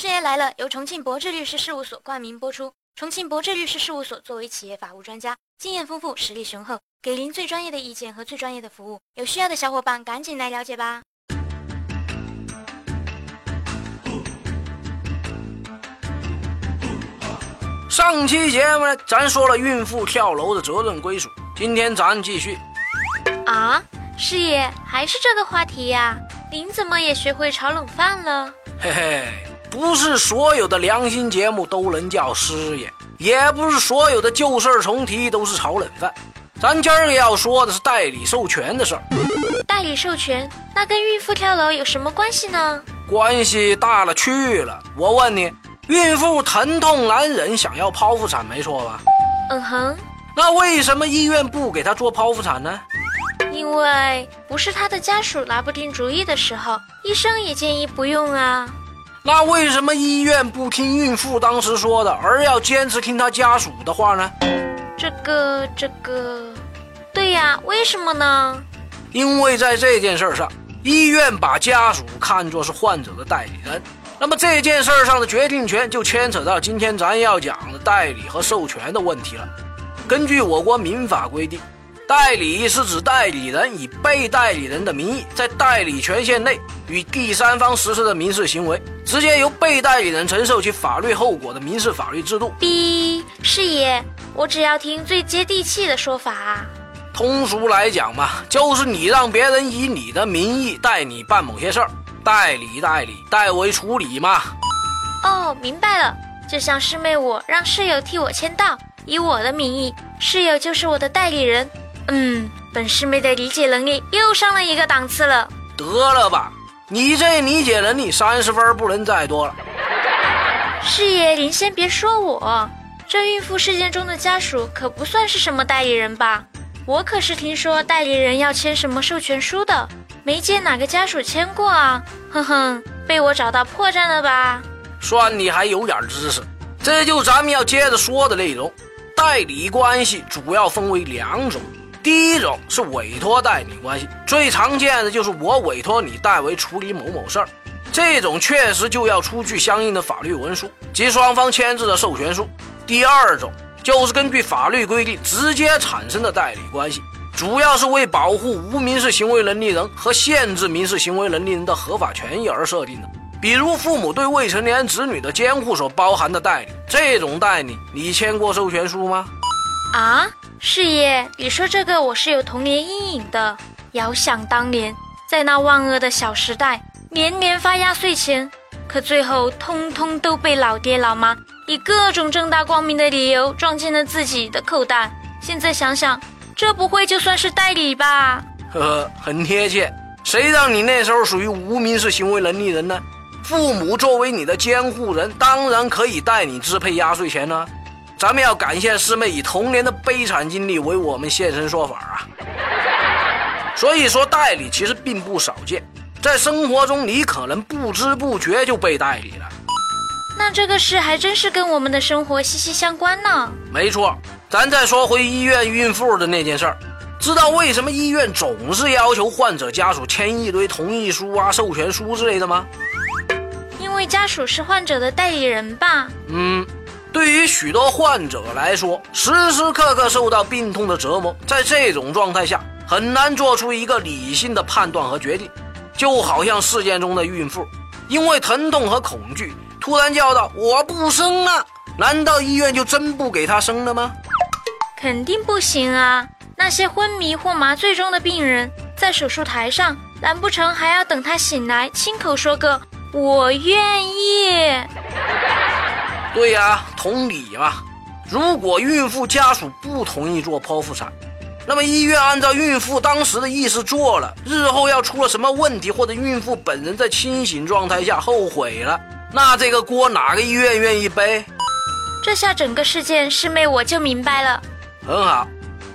师爷来了，由重庆博智律师事务所冠名播出。重庆博智律师事务所作为企业法务专家，经验丰富，实力雄厚，给您最专业的意见和最专业的服务。有需要的小伙伴赶紧来了解吧。上期节目呢，咱说了孕妇跳楼的责任归属，今天咱继续。啊，师爷还是这个话题呀？您怎么也学会炒冷饭了？嘿嘿，不是所有的良心节目都能叫师爷，也不是所有的旧事儿重提都是炒冷饭。咱今儿个要说的是代理授权的事儿。代理授权，那跟孕妇跳楼有什么关系呢？关系大了去了。我问你，孕妇疼痛难忍，想要剖腹产，没错吧？嗯哼。那为什么医院不给她做剖腹产呢？因为不是她的家属拿不定主意的时候，医生也建议不用啊。那为什么医院不听孕妇当时说的，而要坚持听她家属的话呢？这个，这个，对呀，为什么呢？因为在这件事上，医院把家属看作是患者的代理人，那么这件事上的决定权就牵扯到今天咱要讲的代理和授权的问题了。根据我国民法规定。代理是指代理人以被代理人的名义，在代理权限内与第三方实施的民事行为，直接由被代理人承受其法律后果的民事法律制度。B 是爷，我只要听最接地气的说法。通俗来讲嘛，就是你让别人以你的名义代你办某些事儿，代理代理代为处理嘛。哦，明白了，就像师妹我让室友替我签到，以我的名义，室友就是我的代理人。嗯，本师妹的理解能力又上了一个档次了。得了吧，你这理解能力三十分不能再多了。师爷，您先别说我，这孕妇事件中的家属可不算是什么代理人吧？我可是听说代理人要签什么授权书的，没见哪个家属签过啊。哼哼，被我找到破绽了吧？算你还有点知识，这就咱们要接着说的内容。代理关系主要分为两种。第一种是委托代理关系，最常见的就是我委托你代为处理某某事儿，这种确实就要出具相应的法律文书及双方签字的授权书。第二种就是根据法律规定直接产生的代理关系，主要是为保护无民事行为能力人和限制民事行为能力人的合法权益而设定的，比如父母对未成年子女的监护所包含的代理，这种代理你签过授权书吗？啊？是耶，你说这个我是有童年阴影的。遥想当年，在那万恶的小时代，年年发压岁钱，可最后通通都被老爹老妈以各种正大光明的理由装进了自己的口袋。现在想想，这不会就算是代理吧？呵呵，很贴切。谁让你那时候属于无民事行为能力人呢？父母作为你的监护人，当然可以代你支配压岁钱呢。咱们要感谢师妹以童年的悲惨经历为我们现身说法啊！所以说代理其实并不少见，在生活中你可能不知不觉就被代理了。那这个事还真是跟我们的生活息息相关呢。没错，咱再说回医院孕妇的那件事儿，知道为什么医院总是要求患者家属签一堆同意书啊、授权书之类的吗？因为家属是患者的代理人吧？嗯。对于许多患者来说，时时刻刻受到病痛的折磨，在这种状态下，很难做出一个理性的判断和决定。就好像事件中的孕妇，因为疼痛和恐惧，突然叫道：“我不生了！”难道医院就真不给她生了吗？肯定不行啊！那些昏迷或麻醉中的病人，在手术台上，难不成还要等他醒来，亲口说个“我愿意”？对呀，同理嘛。如果孕妇家属不同意做剖腹产，那么医院按照孕妇当时的意思做了，日后要出了什么问题，或者孕妇本人在清醒状态下后悔了，那这个锅哪个医院愿意背？这下整个事件，师妹我就明白了。很好，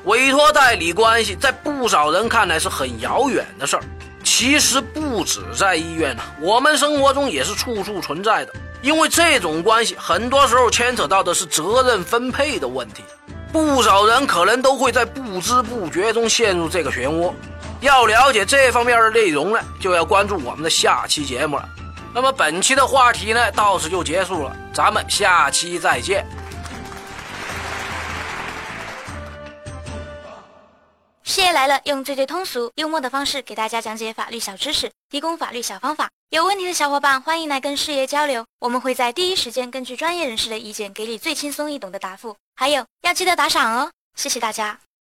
委托代理关系在不少人看来是很遥远的事儿，其实不止在医院呢，我们生活中也是处处存在的。因为这种关系，很多时候牵扯到的是责任分配的问题，不少人可能都会在不知不觉中陷入这个漩涡。要了解这方面的内容呢，就要关注我们的下期节目了。那么本期的话题呢，到此就结束了，咱们下期再见。谢谢来了，用最最通俗、幽默的方式给大家讲解法律小知识，提供法律小方法。有问题的小伙伴欢迎来跟师爷交流，我们会在第一时间根据专业人士的意见，给你最轻松易懂的答复。还有要记得打赏哦，谢谢大家。